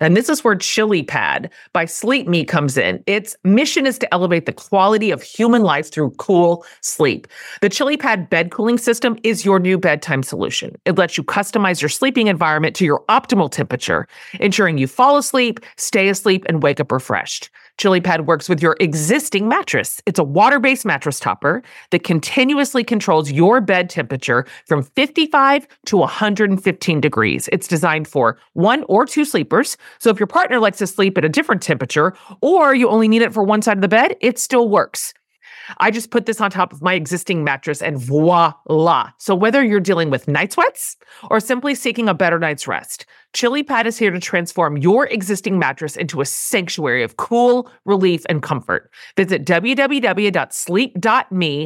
And this is where Chili Pad by Sleep Me comes in. Its mission is to elevate the quality of human life through cool sleep. The Chili Pad bed cooling system is your new bedtime solution. It lets you customize your sleeping environment to your optimal temperature, ensuring you fall asleep, stay asleep, and wake up refreshed. ChiliPad works with your existing mattress. It's a water based mattress topper that continuously controls your bed temperature from 55 to 115 degrees. It's designed for one or two sleepers. So if your partner likes to sleep at a different temperature or you only need it for one side of the bed, it still works. I just put this on top of my existing mattress and voila. So whether you're dealing with night sweats or simply seeking a better night's rest, Chili Pad is here to transform your existing mattress into a sanctuary of cool, relief, and comfort. Visit www.sleep.me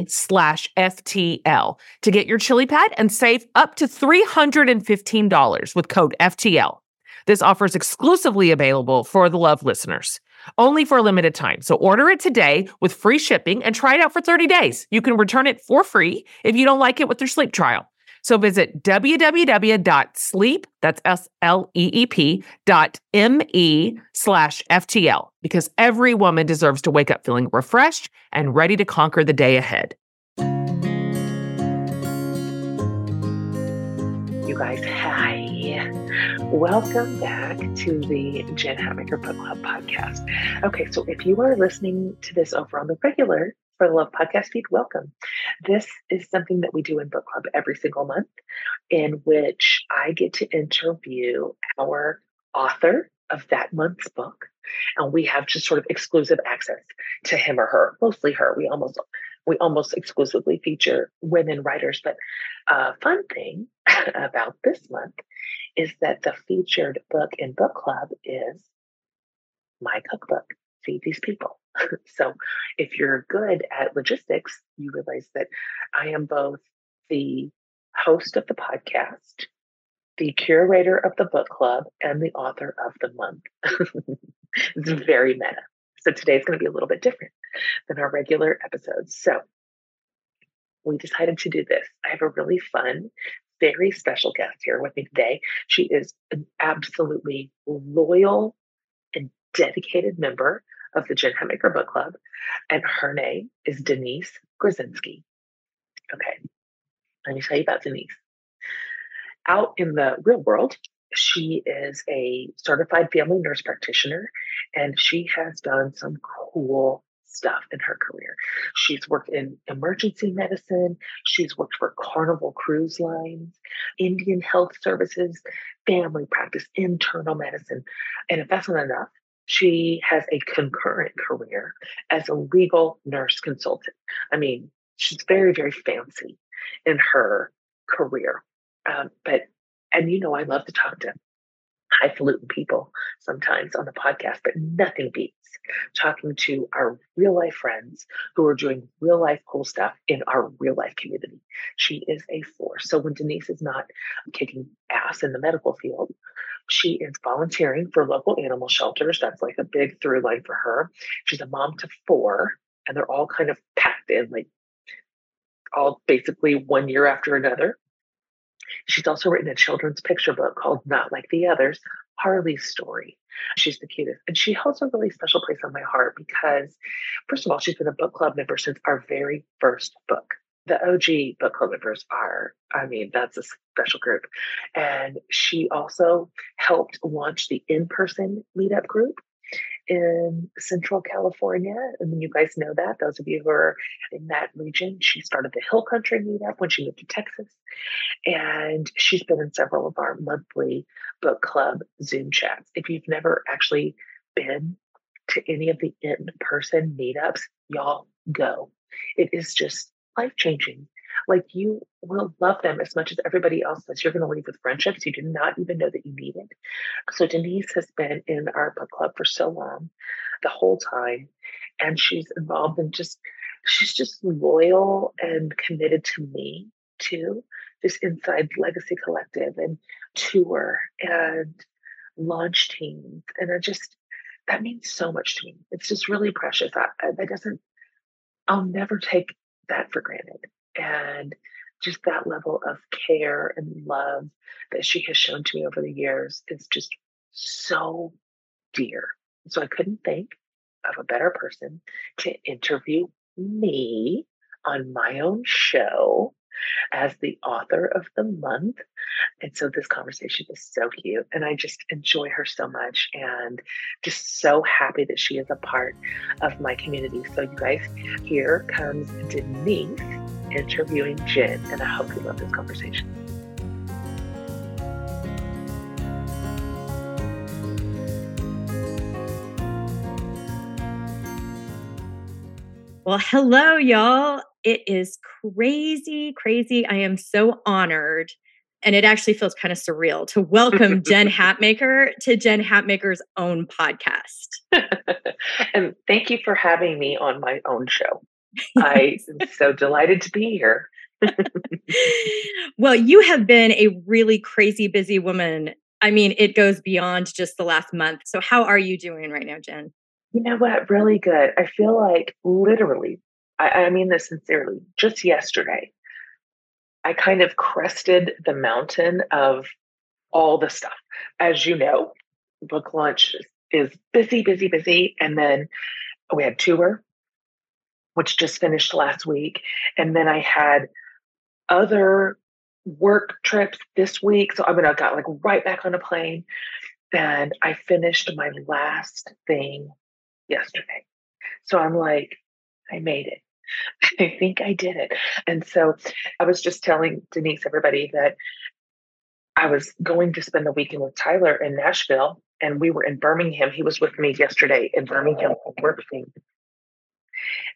slash FTL to get your Chili Pad and save up to $315 with code FTL. This offer is exclusively available for the Love listeners only for a limited time. So order it today with free shipping and try it out for 30 days. You can return it for free if you don't like it with your sleep trial. So visit www.sleep, that's S-L-E-E-P dot M-E slash FTL because every woman deserves to wake up feeling refreshed and ready to conquer the day ahead. You guys, hi. Welcome back to the Jen Hatmaker Book Club podcast. Okay, so if you are listening to this over on the regular for the Love podcast feed, welcome. This is something that we do in book club every single month, in which I get to interview our author of that month's book. And we have just sort of exclusive access to him or her, mostly her. We almost we almost exclusively feature women writers. But a uh, fun thing about this month is that the featured book in book club is my cookbook, Feed These People. so if you're good at logistics, you realize that I am both the host of the podcast, the curator of the book club, and the author of the month. it's very meta. So today's going to be a little bit different than our regular episodes. So we decided to do this. I have a really fun very special guest here with me today. She is an absolutely loyal and dedicated member of the Jen Hatmaker Book Club, and her name is Denise Gruzensky. Okay, let me tell you about Denise. Out in the real world, she is a certified family nurse practitioner, and she has done some cool stuff in her career. She's worked in emergency medicine, she's worked for Carnival Cruise Lines, Indian Health Services, family practice, internal medicine. And if that's not enough, she has a concurrent career as a legal nurse consultant. I mean, she's very, very fancy in her career. Um, but, and you know, I love to talk to highfalutin people sometimes on the podcast, but nothing beats talking to our real life friends who are doing real life cool stuff in our real life community. She is a force. So when Denise is not kicking ass in the medical field, she is volunteering for local animal shelters. That's like a big through line for her. She's a mom to four, and they're all kind of packed in like all basically one year after another. She's also written a children's picture book called Not Like the Others Harley's Story. She's the cutest. And she holds a really special place on my heart because, first of all, she's been a book club member since our very first book. The OG book club members are, I mean, that's a special group. And she also helped launch the in person meetup group in Central California. And you guys know that, those of you who are in that region, she started the Hill Country meetup when she moved to Texas. And she's been in several of our monthly book club Zoom chats. If you've never actually been to any of the in person meetups, y'all go. It is just life changing. Like you will love them as much as everybody else does. You're going to leave with friendships you did not even know that you needed. So Denise has been in our book club for so long, the whole time, and she's involved in just she's just loyal and committed to me too. This inside Legacy Collective and tour and launch teams, and I just that means so much to me. It's just really precious. I, I, that doesn't. I'll never take that for granted and just that level of care and love that she has shown to me over the years is just so dear. So I couldn't think of a better person to interview me on my own show as the author of the month. And so this conversation is so cute. And I just enjoy her so much and just so happy that she is a part of my community. So, you guys, here comes Denise interviewing Jen, and I hope you love this conversation. Well, hello, y'all. It is crazy, crazy. I am so honored. And it actually feels kind of surreal to welcome Jen Hatmaker to Jen Hatmaker's own podcast. and thank you for having me on my own show. I am so delighted to be here. well, you have been a really crazy busy woman. I mean, it goes beyond just the last month. So, how are you doing right now, Jen? You know what? Really good. I feel like literally, I, I mean this sincerely, just yesterday, I kind of crested the mountain of all the stuff. As you know, book launch is busy, busy, busy. And then we had tour, which just finished last week. And then I had other work trips this week. So I mean, I got like right back on a plane and I finished my last thing yesterday. So I'm like, I made it. I think I did it. And so I was just telling Denise, everybody, that I was going to spend the weekend with Tyler in Nashville, and we were in Birmingham. He was with me yesterday in Birmingham work thing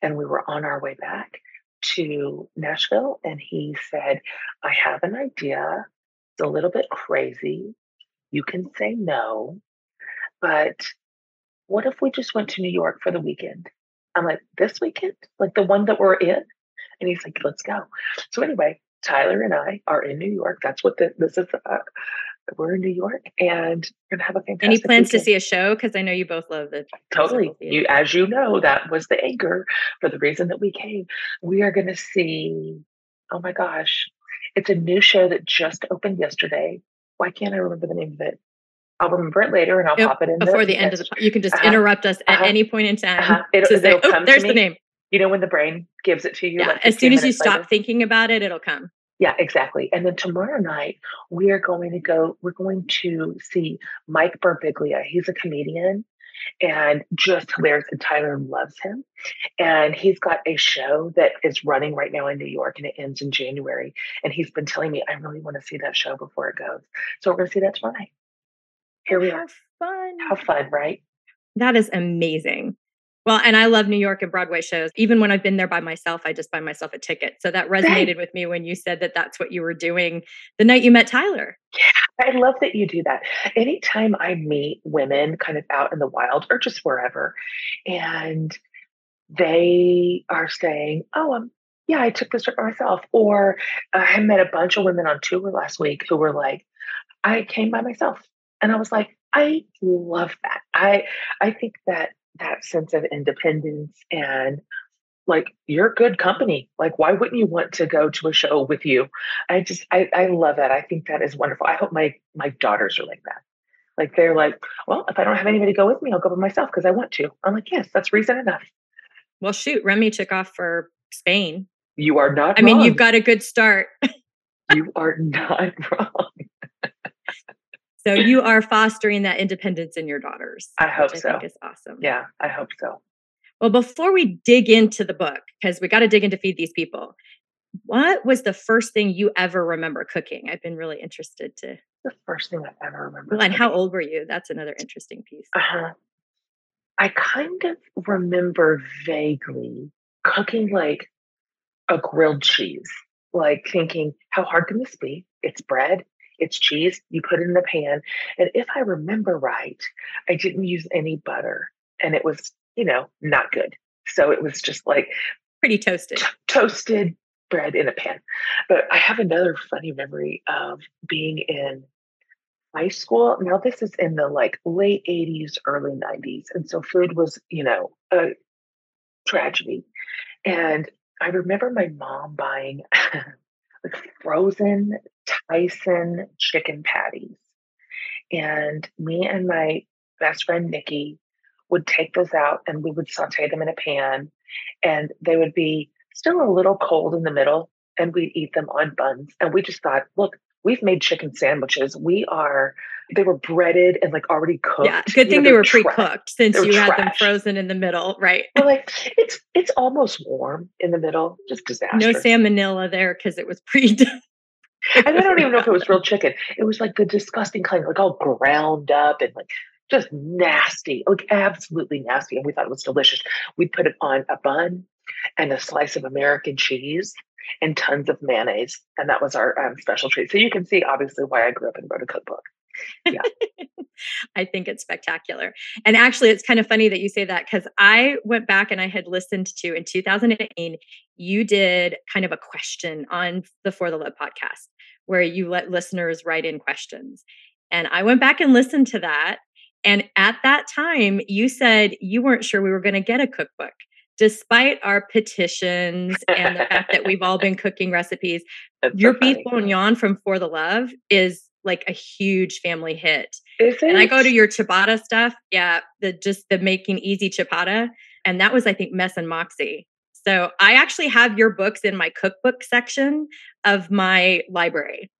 and we were on our way back to Nashville. And he said, I have an idea. It's a little bit crazy. You can say no, but what if we just went to New York for the weekend? I'm like, this weekend? Like the one that we're in? And he's like, let's go. So, anyway, Tyler and I are in New York. That's what the, this is uh, we're in New York and we're gonna have a fantastic. Any plans weekend. to see a show? Because I know you both love the totally. You, as you know, that was the anchor for the reason that we came. We are gonna see. Oh my gosh, it's a new show that just opened yesterday. Why can't I remember the name of it? I'll remember it later and I'll pop it in before the, end of the. You can just uh-huh. interrupt us at uh-huh. any point in time. Uh-huh. It'll, to it'll say, oh, there's the name. You know when the brain gives it to you. Yeah, like as soon as you stop later. thinking about it, it'll come. Yeah, exactly. And then tomorrow night, we are going to go, we're going to see Mike Birbiglia. He's a comedian and just hilarious. And Tyler loves him. And he's got a show that is running right now in New York and it ends in January. And he's been telling me, I really want to see that show before it goes. So we're going to see that tomorrow night. Here we How are. fun. How fun, right? That is amazing. Well, and I love New York and Broadway shows. Even when I've been there by myself, I just buy myself a ticket. So that resonated right. with me when you said that that's what you were doing the night you met Tyler. Yeah, I love that you do that. Anytime I meet women kind of out in the wild or just wherever, and they are saying, Oh, um, yeah, I took this trip myself. Or uh, I met a bunch of women on tour last week who were like, I came by myself. And I was like, I love that. I I think that that sense of independence and like you're good company. Like, why wouldn't you want to go to a show with you? I just, I, I love that. I think that is wonderful. I hope my my daughters are like that. Like they're like, well, if I don't have anybody to go with me, I'll go by myself because I want to. I'm like, yes, that's reason enough. Well, shoot, Remy took off for Spain. You are not. I mean, you've got a good start. you are not wrong. So you are fostering that independence in your daughters. I hope I so. Think is awesome. Yeah, I hope so. Well, before we dig into the book, because we got to dig into feed these people, what was the first thing you ever remember cooking? I've been really interested to. The first thing I ever remember. Well, and how old were you? That's another interesting piece. Uh-huh. I kind of remember vaguely cooking like a grilled cheese, like thinking, how hard can this be? It's bread, it's cheese, you put it in the pan. And if I remember right, I didn't use any butter and it was, you know, not good. So it was just like pretty toasted. T- toasted bread in a pan. But I have another funny memory of being in high school. Now this is in the like late 80s, early 90s. And so food was, you know, a tragedy. And I remember my mom buying like frozen Tyson chicken patties. And me and my best friend Nikki would take those out and we would saute them in a pan and they would be still a little cold in the middle and we'd eat them on buns. And we just thought, look, we've made chicken sandwiches. We are, they were breaded and like already cooked. Yeah, good thing you know, they were pre cooked since you trash. had them frozen in the middle, right? But like it's it's almost warm in the middle, just disaster. No salmonella there because it was pre. and I don't even know if it was real chicken. It was like the disgusting kind, like all ground up and like just nasty, like absolutely nasty. And we thought it was delicious. We'd put it on a bun and a slice of American cheese and tons of mayonnaise. And that was our um, special treat. So you can see, obviously, why I grew up and wrote a cookbook. Yeah. I think it's spectacular. And actually, it's kind of funny that you say that because I went back and I had listened to in 2018, you did kind of a question on the For the Love podcast where you let listeners write in questions. And I went back and listened to that. And at that time, you said you weren't sure we were going to get a cookbook despite our petitions and the fact that we've all been cooking recipes, That's your so beef bourguignon from For the Love is like a huge family hit. And I go to your ciabatta stuff, yeah, the just the making easy ciabatta, and that was I think Mess and Moxie. So I actually have your books in my cookbook section of my library.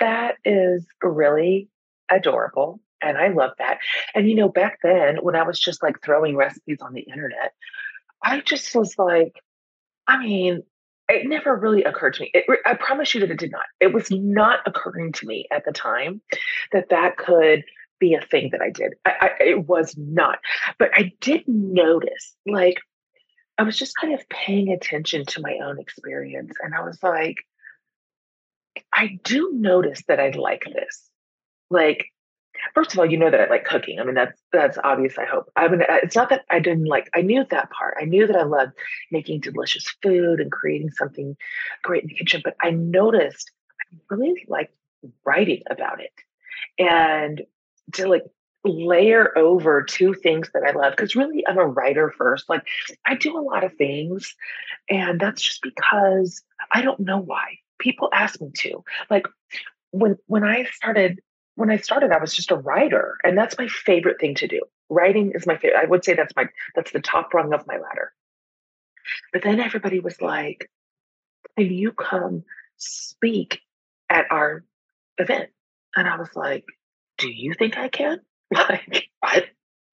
that is really adorable. And I love that. And you know, back then when I was just like throwing recipes on the internet, I just was like, I mean, it never really occurred to me. It, I promise you that it did not. It was not occurring to me at the time that that could be a thing that I did. I, I, it was not. But I did notice, like, I was just kind of paying attention to my own experience. And I was like, I do notice that I like this. Like, First of all, you know that I like cooking. I mean, that's that's obvious. I hope. I mean, it's not that I didn't like. I knew that part. I knew that I loved making delicious food and creating something great in the kitchen. But I noticed I really like writing about it, and to like layer over two things that I love because really I'm a writer first. Like I do a lot of things, and that's just because I don't know why. People ask me to. Like when when I started when I started, I was just a writer, and that's my favorite thing to do. Writing is my favorite. I would say that's my that's the top rung of my ladder. But then everybody was like, "Can you come speak at our event?" And I was like, "Do you think I can? Like, what?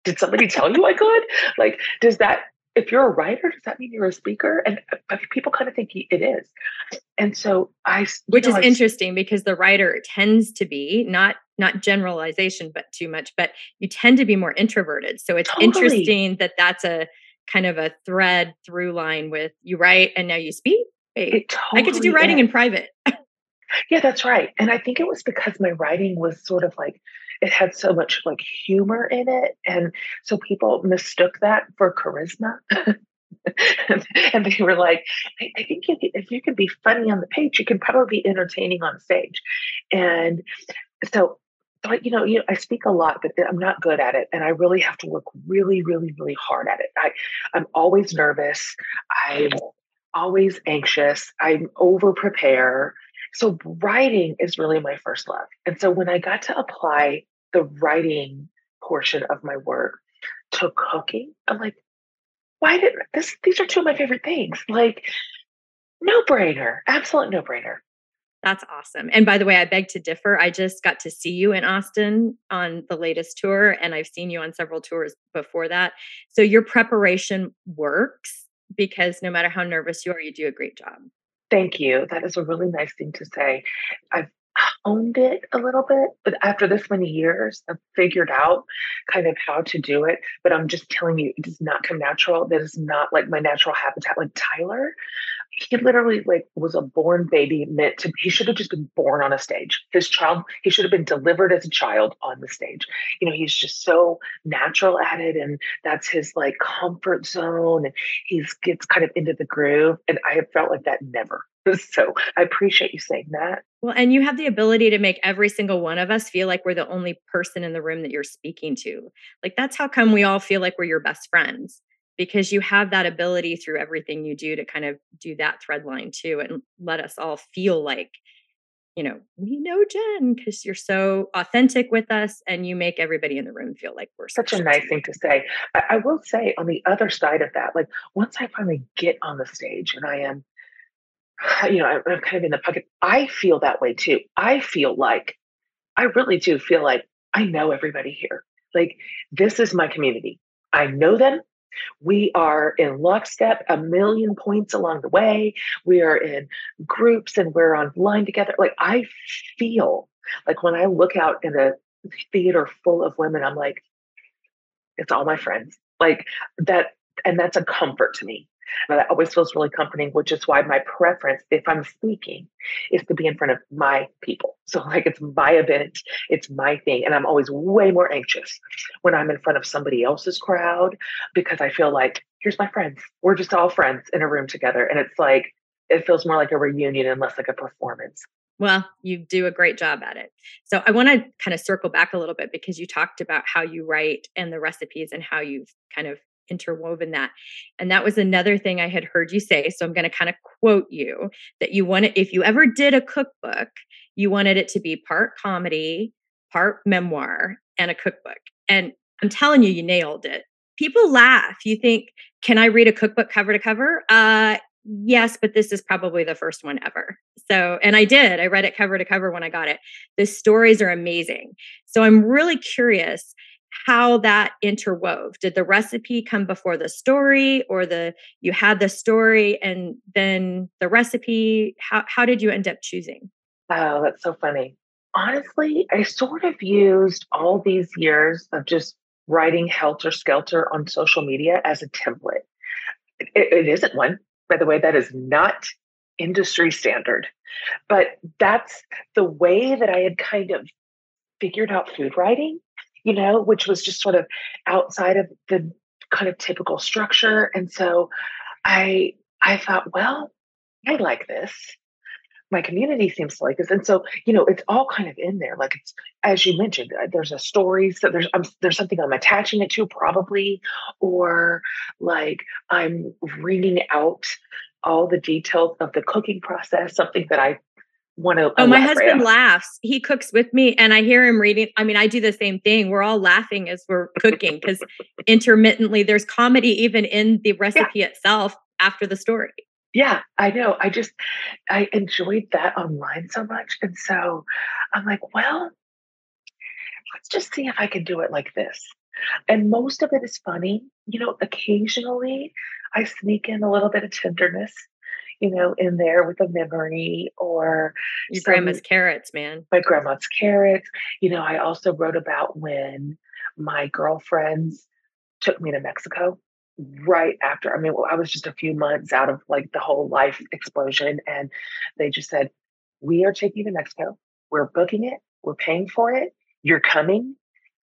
Did somebody tell you I could? Like, does that if you're a writer, does that mean you're a speaker? And uh, people kind of think it is. And so I, which know, is I, interesting because the writer tends to be not not generalization, but too much, but you tend to be more introverted. So it's totally. interesting that that's a kind of a thread through line with you write and now you speak. Hey, totally I get to do writing is. in private. yeah, that's right. And I think it was because my writing was sort of like it had so much like humor in it. And so people mistook that for charisma. and they were like, I, I think if you can be funny on the page, you can probably be entertaining on stage. And so I, you know, you know, I speak a lot, but uh, I'm not good at it, and I really have to work really, really, really hard at it. I, I'm always nervous. I'm always anxious. I over prepare. So writing is really my first love. And so when I got to apply the writing portion of my work to cooking, I'm like, why did this? These are two of my favorite things. Like, no brainer, absolute no brainer. That's awesome. And by the way, I beg to differ. I just got to see you in Austin on the latest tour, and I've seen you on several tours before that. So your preparation works because no matter how nervous you are, you do a great job. Thank you. That is a really nice thing to say. I've owned it a little bit, but after this many years, I've figured out kind of how to do it. But I'm just telling you, it does not come natural. That is not like my natural habitat. Like Tyler, he literally like was a born baby meant to he should have just been born on a stage. His child he should have been delivered as a child on the stage. You know he's just so natural at it and that's his like comfort zone and he's gets kind of into the groove and i have felt like that never. So i appreciate you saying that. Well and you have the ability to make every single one of us feel like we're the only person in the room that you're speaking to. Like that's how come we all feel like we're your best friends because you have that ability through everything you do to kind of do that thread line too and let us all feel like you know we know jen because you're so authentic with us and you make everybody in the room feel like we're such a nice thing to say. I, I will say on the other side of that like once i finally get on the stage and i am you know I'm, I'm kind of in the pocket i feel that way too. I feel like i really do feel like i know everybody here. Like this is my community. I know them. We are in lockstep a million points along the way. We are in groups and we're online together. Like I feel like when I look out in a theater full of women, I'm like, it's all my friends. Like that, and that's a comfort to me. That always feels really comforting, which is why my preference, if I'm speaking, is to be in front of my people. So, like, it's my event, it's my thing. And I'm always way more anxious when I'm in front of somebody else's crowd because I feel like, here's my friends. We're just all friends in a room together. And it's like, it feels more like a reunion and less like a performance. Well, you do a great job at it. So I want to kind of circle back a little bit because you talked about how you write and the recipes and how you've kind of interwoven that. And that was another thing I had heard you say. So I'm going to kind of quote you that you want if you ever did a cookbook, you wanted it to be part comedy, part memoir, and a cookbook. And I'm telling you, you nailed it. People laugh. You think, can I read a cookbook cover to cover? Uh, yes, but this is probably the first one ever. So, and I did. I read it cover to cover when I got it. The stories are amazing. So I'm really curious how that interwove. Did the recipe come before the story or the you had the story and then the recipe? How, how did you end up choosing? Oh that's so funny. Honestly i sort of used all these years of just writing helter skelter on social media as a template. It, it isn't one by the way that is not industry standard but that's the way that i had kind of figured out food writing you know, which was just sort of outside of the kind of typical structure. And so I I thought, well, I like this. My community seems to like this, and so you know, it's all kind of in there. Like it's as you mentioned, uh, there's a story, so there's I'm, there's something I'm attaching it to, probably, or like I'm reading out all the details of the cooking process, something that I want to. Oh, my husband laughs. He cooks with me, and I hear him reading. I mean, I do the same thing. We're all laughing as we're cooking because intermittently there's comedy even in the recipe yeah. itself after the story. Yeah, I know. I just I enjoyed that online so much, and so I'm like, well, let's just see if I can do it like this. And most of it is funny. You know, occasionally I sneak in a little bit of tenderness you know, in there with a memory or your some, grandma's carrots, man. My grandma's carrots. You know, I also wrote about when my girlfriends took me to Mexico right after. I mean, I was just a few months out of like the whole life explosion, and they just said, "We are taking you to Mexico. We're booking it. We're paying for it. You're coming."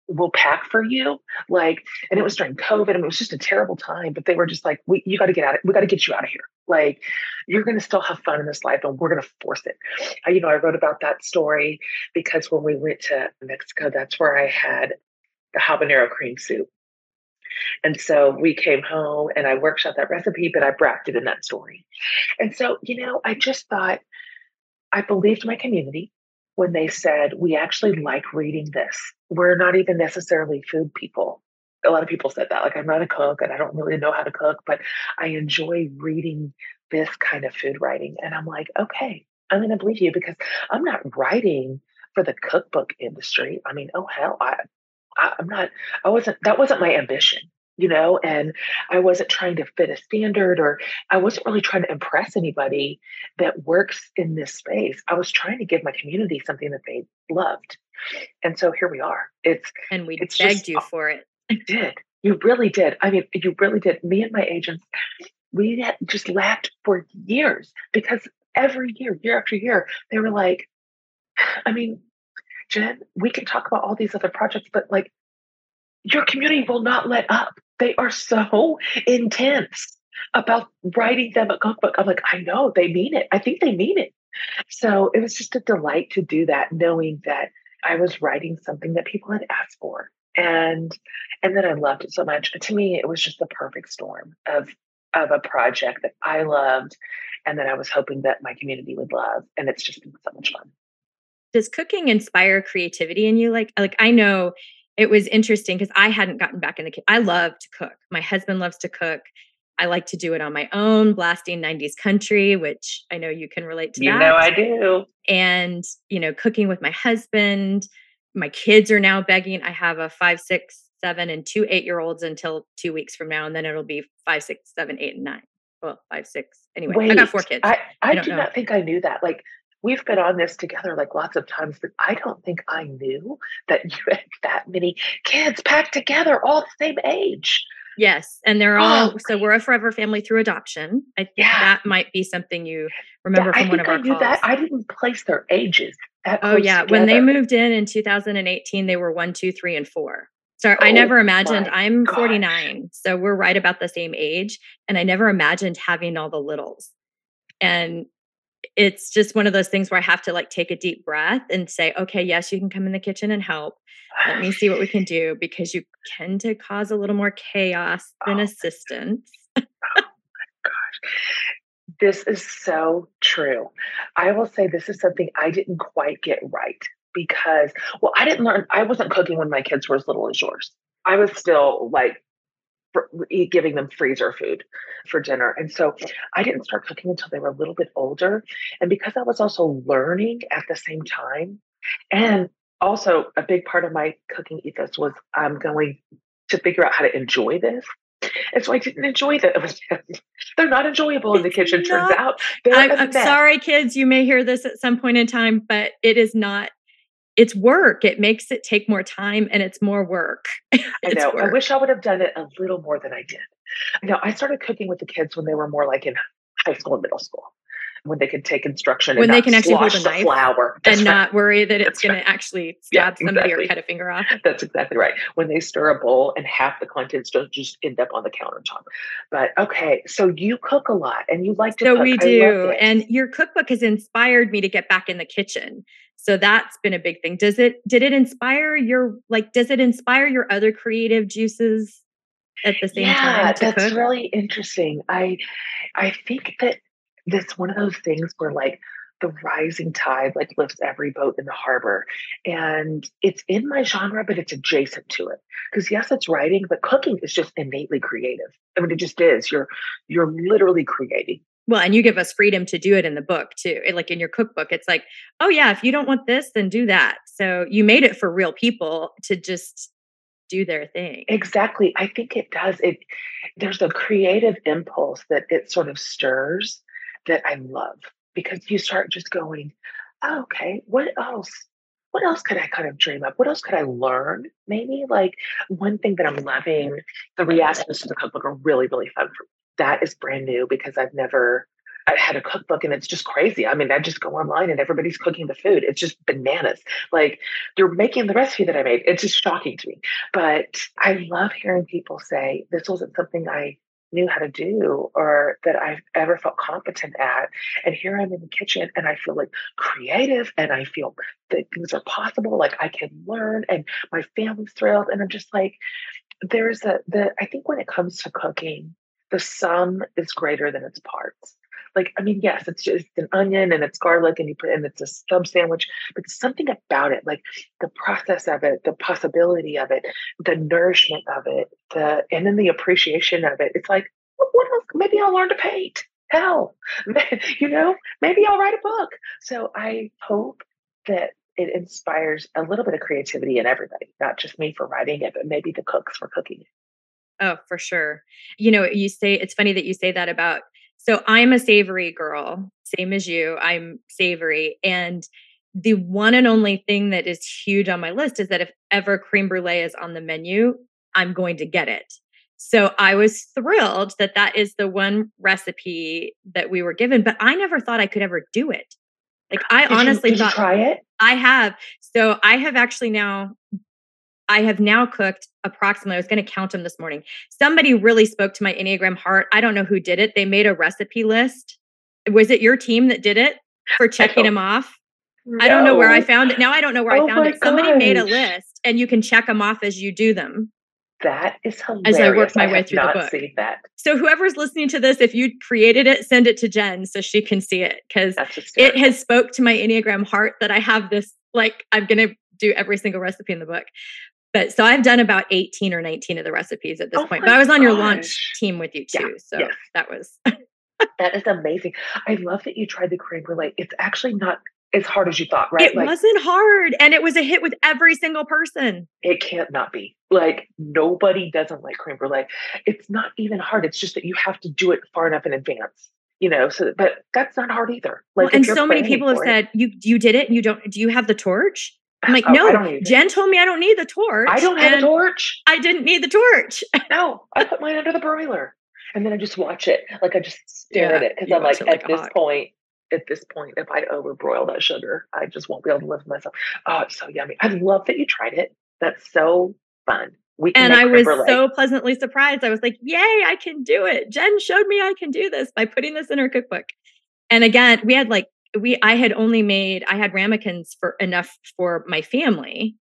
We'll pack for you. Like, and it was during COVID. I mean, it was just a terrible time, but they were just like, we, you got to get out of, we got to get you out of here. Like, you're going to still have fun in this life and we're going to force it. I, you know, I wrote about that story because when we went to Mexico, that's where I had the habanero cream soup. And so we came home and I workshopped that recipe, but I wrapped it in that story. And so, you know, I just thought I believed my community when they said, we actually like reading this. We're not even necessarily food people. A lot of people said that, like, I'm not a cook and I don't really know how to cook, but I enjoy reading this kind of food writing. And I'm like, okay, I'm going to believe you because I'm not writing for the cookbook industry. I mean, oh, hell, I, I, I'm not, I wasn't, that wasn't my ambition you know, and I wasn't trying to fit a standard or I wasn't really trying to impress anybody that works in this space. I was trying to give my community something that they loved. And so here we are. It's and we it's begged just, you for it. You did. You really did. I mean, you really did. Me and my agents, we had just laughed for years because every year, year after year, they were like, I mean, Jen, we can talk about all these other projects, but like your community will not let up. They are so intense about writing them a cookbook. I'm like, I know they mean it. I think they mean it. So it was just a delight to do that, knowing that I was writing something that people had asked for. And and then I loved it so much. To me, it was just the perfect storm of of a project that I loved and that I was hoping that my community would love. And it's just been so much fun. Does cooking inspire creativity in you? Like like I know it was interesting because I hadn't gotten back in the kitchen. I love to cook. My husband loves to cook. I like to do it on my own, blasting 90s country, which I know you can relate to you that. know I do. And, you know, cooking with my husband. My kids are now begging. I have a five, six, seven, and two eight year olds until two weeks from now. And then it'll be five, six, seven, eight, and nine. Well, five, six. Anyway, Wait, I got four kids. I, I, I don't know. not think I knew that. Like we've been on this together like lots of times, but I don't think I knew that you had that many kids packed together all the same age. Yes, and they're all Oh, so we're a forever family through adoption. I think Yeah. that might be something you remember Yeah, I from one of our I knew calls. that. I didn't place their ages. Oh yeah, when they moved in in 2018, they were one, two, three, and four. So I Oh never imagined. I'm gosh. 49, so we're right about the same age, and I never imagined having all the littles. And it's just one of those things where I have to like take a deep breath and say, okay, yes, you can come in the kitchen and help. Let me see what we can do because you tend to cause a little more chaos oh than Oh. assistance. This is so true. I will say this is something I didn't quite get right because, well, I didn't learn, I wasn't cooking when my kids were as little as yours. I was still like giving them freezer food for dinner. And so I didn't start cooking until they were a little bit older. And because I was also learning at the same time, and also a big part of my cooking ethos was I'm going to figure out how to enjoy this. And so I didn't enjoy that. They're not enjoyable in the kitchen, turns out. I'm, I'm sorry, kids. You may hear this at some point in time, but it is not. It's work. It makes it take more time, and it's more work. I It's know. I wish I would have done it a little more than I did. You know, I started cooking with the kids when they were more like in high school and middle school, when they could take instruction When and they not can actually hold a the knife flour. That's and right. not worry that it's going right. to actually Yeah, stab somebody or cut a finger off. That's exactly right. When they stir a bowl and half the contents don't just end up on the countertop. But okay, so you cook a lot and you like to So cook. we do. And your cookbook has inspired me to get back in the kitchen. So that's been a big thing. Does it did it inspire your like does it inspire your other creative juices at the same yeah, time that's cook? really interesting. I I think that that's one of those things where like the rising tide like lifts every boat in the harbor and it's in my genre but it's adjacent to it because yes it's writing but cooking is just innately creative i mean it just is you're you're literally creating Well, and you give us freedom to do it in the book too. It- Like in your cookbook, it's like, oh yeah, if you don't want this, then do that. So you made it for real people to just do their thing. exactly i think it does it there's a creative impulse that it sort of stirs that i love because you start just going oh, okay what else what else could i kind of dream up what else could i learn maybe like one thing that i'm loving the reactions to the cookbook are really really fun for me that is brand new because i've never I had a cookbook and it's just crazy. I mean, I just go online and everybody's cooking the food. It's just bananas. Like they're making the recipe that I made. It's just shocking to me. But I love hearing people say, this wasn't something I knew how to do or that I've ever felt competent at. And here I'm in the kitchen and I feel like creative and I feel that things are possible. Like I can learn and my family's thrilled. And I'm just like, there's a the I think when it comes to cooking, the sum is greater than its parts. Like, I mean, yes, it's just an onion and it's garlic and you put and it's a sub sandwich, but something about it, like the process of it, the possibility of it, the nourishment of it, the and then the appreciation of it. It's like, what else? Maybe I'll learn to paint. Hell, you know, maybe I'll write a book. So I hope that it inspires a little bit of creativity in everybody, not just me for writing it, but maybe the cooks for cooking it. Oh, for sure. You know, you say it's funny that you say that about so I'm a savory girl, same as you. I'm savory. And the one and only thing that is huge on my list is that if ever creme brulee is on the menu, I'm going to get it. So I was thrilled that that is the one recipe that we were given, but I never thought I could ever do it. Like I did honestly you, did thought you try it. I have. So I have actually now I have now cooked approximately, I was going to count them this morning. Somebody really spoke to my Enneagram heart. I don't know who did it. They made a recipe list. Was it your team that did it for checking oh. them off? No. I don't know where I found it. Now I don't know where oh I found it. Somebody gosh. made a list and you can check them off as you do them. That is hilarious. As I work my I way through the book. seen that. So whoever's listening to this, if you created it, send it to Jen so she can see it because it has spoke to my Enneagram heart that I have this like I'm going to do every single recipe in the book. But so I've done about 18 or 19 of the recipes at this Oh point. But I was on your launch team with you Yeah, too. So yes. that was That is amazing. I love that you tried the creme brulee. It's actually not as hard as you thought, right? it wasn't hard. And it was a hit with every single person. it can't not be. Like nobody doesn't like creme brulee. It's not even hard. It's just that you have to do it far enough in advance. You know, so but that's not hard either. Like Well, and so many people have it- said, You you did it and you don't do you have the torch? I'm like, Oh, no, don't need it. Jen told me I don't need the torch. I don't have a torch. I didn't need the torch. No, I put mine under the broiler, and then I just watch it. Like I just stare Yeah, at it because I'm like, like at this hawk. point, at this point, if I overbroil that sugar, I just won't be able to live with myself. Oh, it's so yummy. I love that you tried it. That's so fun. We and I was so pleasantly surprised. I was like, yay, I can do it. Jen showed me I can do this by putting this in her cookbook. And again, we had like we I had only made I had ramekins for enough for my family.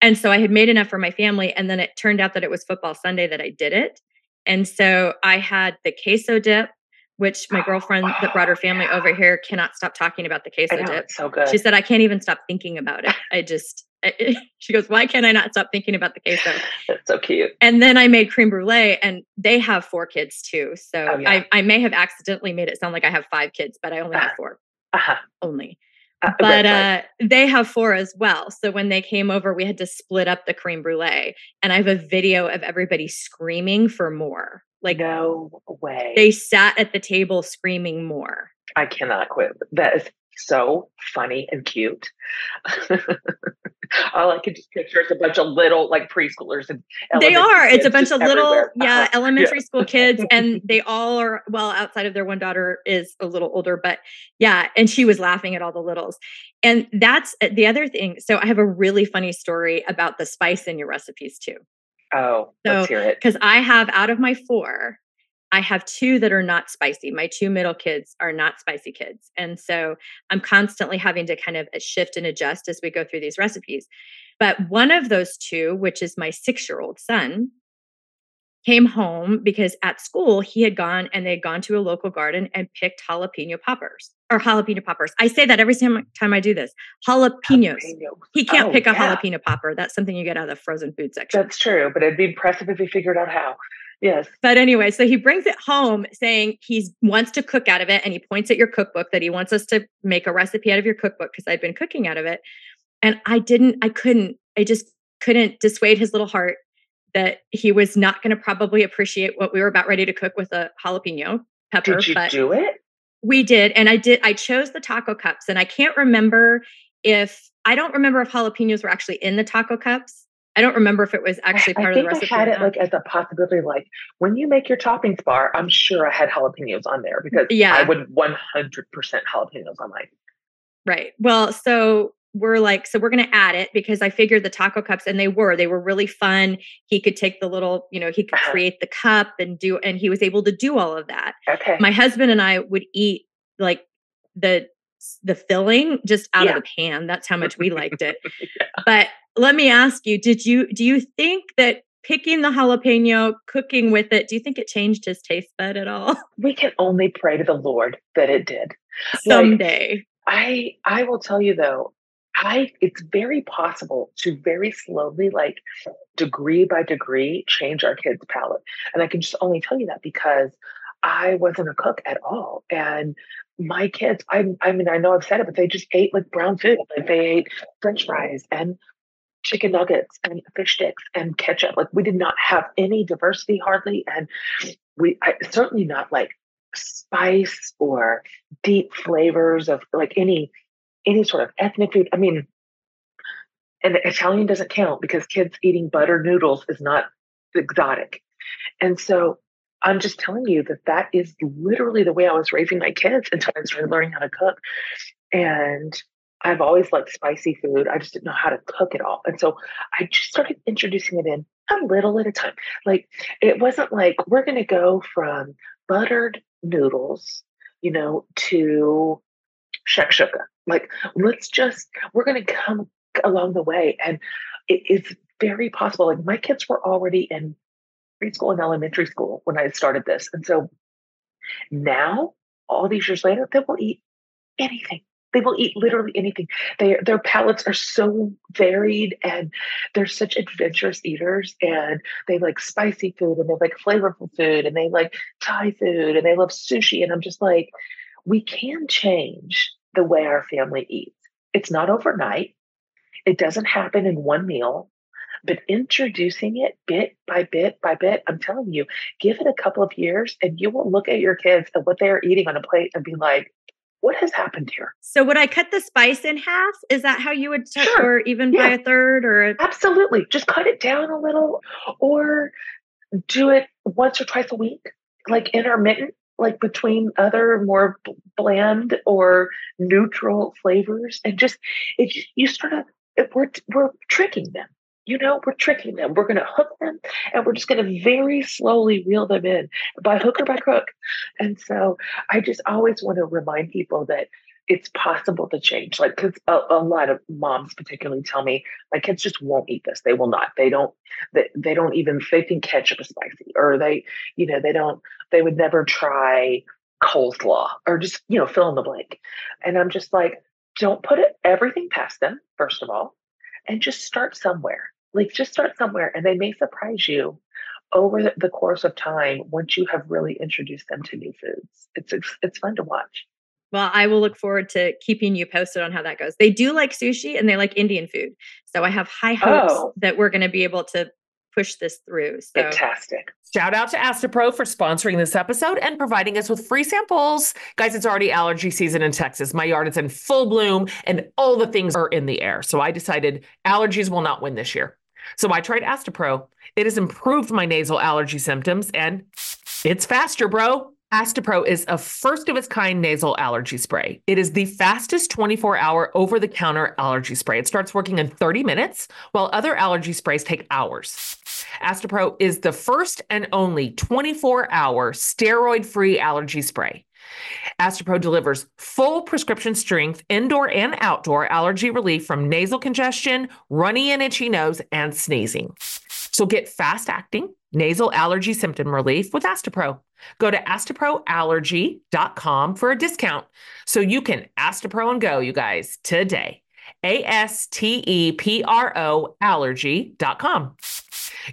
And so I had made enough for my family. And then it turned out that it was football Sunday that I did it. And so I had the queso dip, which my Oh, girlfriend that brought her family yeah. over here cannot stop talking about the queso know dip. so good. She said, I can't even stop thinking about it. I just, she goes, Why can't I not stop thinking about the queso? it's so cute. And then I made creme brulee, and they have four kids too. So Oh, yeah. I, I may have accidentally made it sound like I have five kids, but I only have four, Uh-huh. only. Uh, But red flag. uh, they have four as well. So when they came over, we had to split up the creme brulee. And I have a video of everybody screaming for more. Like no way. they sat at the table screaming more. I cannot quit. That is so funny and cute. All I can just picture is a bunch of little like preschoolers and They are. It's a bunch of little, everywhere. yeah, Uh-huh. elementary school kids, and they all are well outside of their one daughter is a little older, but yeah, and she was laughing at all the littles. And that's uh, the other thing. So I have a really funny story about the spice in your recipes too, Oh, So, let's hear it. because I have out of my four, I have two that are not spicy. My two middle kids are not spicy kids, and so I'm constantly having to kind of uh, shift and adjust as we go through these recipes. But one of those two, which is my six year old son, came home because at school he had gone and they'd gone to a local garden and picked jalapeno poppers or jalapeno poppers. I say that every time, time I do this jalapenos. Jalapenos. He can't Oh, pick a yeah. jalapeno popper. That's something you get out of the frozen food section. That's true, but it'd be impressive if he figured out how. Yes. But anyway, so he brings it home saying he wants to cook out of it and he points at your cookbook that he wants us to make a recipe out of your cookbook because I'd been cooking out of it. And I didn't, I couldn't, I just couldn't dissuade his little heart that he was not going to probably appreciate what we were about ready to cook with a jalapeno pepper. Did you but do it? we did. And I did, I chose the taco cups and I can't remember if, I don't remember if jalapenos were actually in the taco cups I don't remember if it was actually part I of think the recipe. I had it like as a possibility. Like when you make your toppings bar, I'm sure I had jalapenos on there because Yeah. I would 100 percent jalapenos on mine. Right. Well, so we're like, so we're going to add it because I figured the taco cups, and they were, they were really fun. He could take the little, you know, he could Uh-huh. create the cup and do, and he was able to do all of that. Okay. My husband and I would eat like the the filling just out Yeah. of the pan. That's how much we liked it. But let me ask you, did you do you think that picking the jalapeno, cooking with it, do you think it changed his taste bud at all? we can only pray to the Lord that it did. Like, Someday. I I will tell you though, I it's very possible to very slowly, like degree by degree, change our kids' palate. And I can just only tell you that because I wasn't a cook at all. And my kids, I I mean, I know I've said it, but they just ate like brown food. Like they ate French fries and chicken nuggets and fish sticks and ketchup. Like we did not have any diversity hardly. And we I, certainly not like spice or deep flavors of like any any sort of ethnic food. I mean, and Italian doesn't count because kids eating butter noodles is not exotic. And so I'm just telling you that that is literally the way I was raising my kids until I started learning how to cook. And I've always liked spicy food. I just didn't know how to cook it all. And so I just started introducing it in a little at a time. Like it wasn't like we're going to go from buttered noodles, you know, to shakshuka. Like let's just we're going to come along the way and it is very possible like my kids were already in preschool and elementary school when I started this. And so now all these years later they will eat anything. They will eat literally anything. They, their palates are so varied and they're such adventurous eaters and they like spicy food and they like flavorful food and they like Thai food and they love sushi. And I'm just like, we can change the way our family eats. It's not overnight. It doesn't happen in one meal, but introducing it bit by bit by bit, I'm telling you, give it a couple of years and you will look at your kids and what they are eating on a plate and be like, what has happened here? So would I cut the spice in half? Is that how you would cut, Sure. or even by a third or a, Absolutely. Just cut it down a little or do it once or twice a week, like intermittent, like between other more bland or neutral flavors. And just, it, you sort of, it, we're, we're tricking them. You know, we're tricking them. We're going to hook them and we're just going to very slowly reel them in by hook or by crook. And so I just always want to remind people that it's possible to change. Like, because a, a lot of moms, particularly, tell me my kids just won't eat this. They will not. They don't. They, they don't even. They think ketchup is spicy, or they, you know, they don't. They would never try coleslaw, or just you know, fill in the blank. And I'm just like, don't put it everything past them. First of all, and just start somewhere. Like, just start somewhere, and they may surprise you over the, the course of time once you have really introduced them to new foods. It's it's, it's fun to watch. well, I will look forward to keeping you posted on how that goes. They do like sushi and they like Indian food. So I have high hopes Oh. that we're going to be able to push this through. So Fantastic. Shout out to Astepro for sponsoring this episode and providing us with free samples. Guys, it's already allergy season in Texas. My yard is in full bloom and all the things are in the air. So I decided allergies will not win this year. So I tried Astepro. It has improved my nasal allergy symptoms and it's faster, bro. Astepro is a first of its kind nasal allergy spray. It is the fastest 24 hour over the counter allergy spray. It starts working in 30 minutes, while other allergy sprays take hours. Astepro is the first and only 24 hour steroid free allergy spray. Astepro delivers full prescription strength indoor and outdoor allergy relief from nasal congestion, runny and itchy nose, and sneezing. So get fast acting nasal allergy symptom relief with Astepro. Go to asteproallergy.com for a discount so you can Astepro and go, you guys, today. A S T E P R O allergy.com.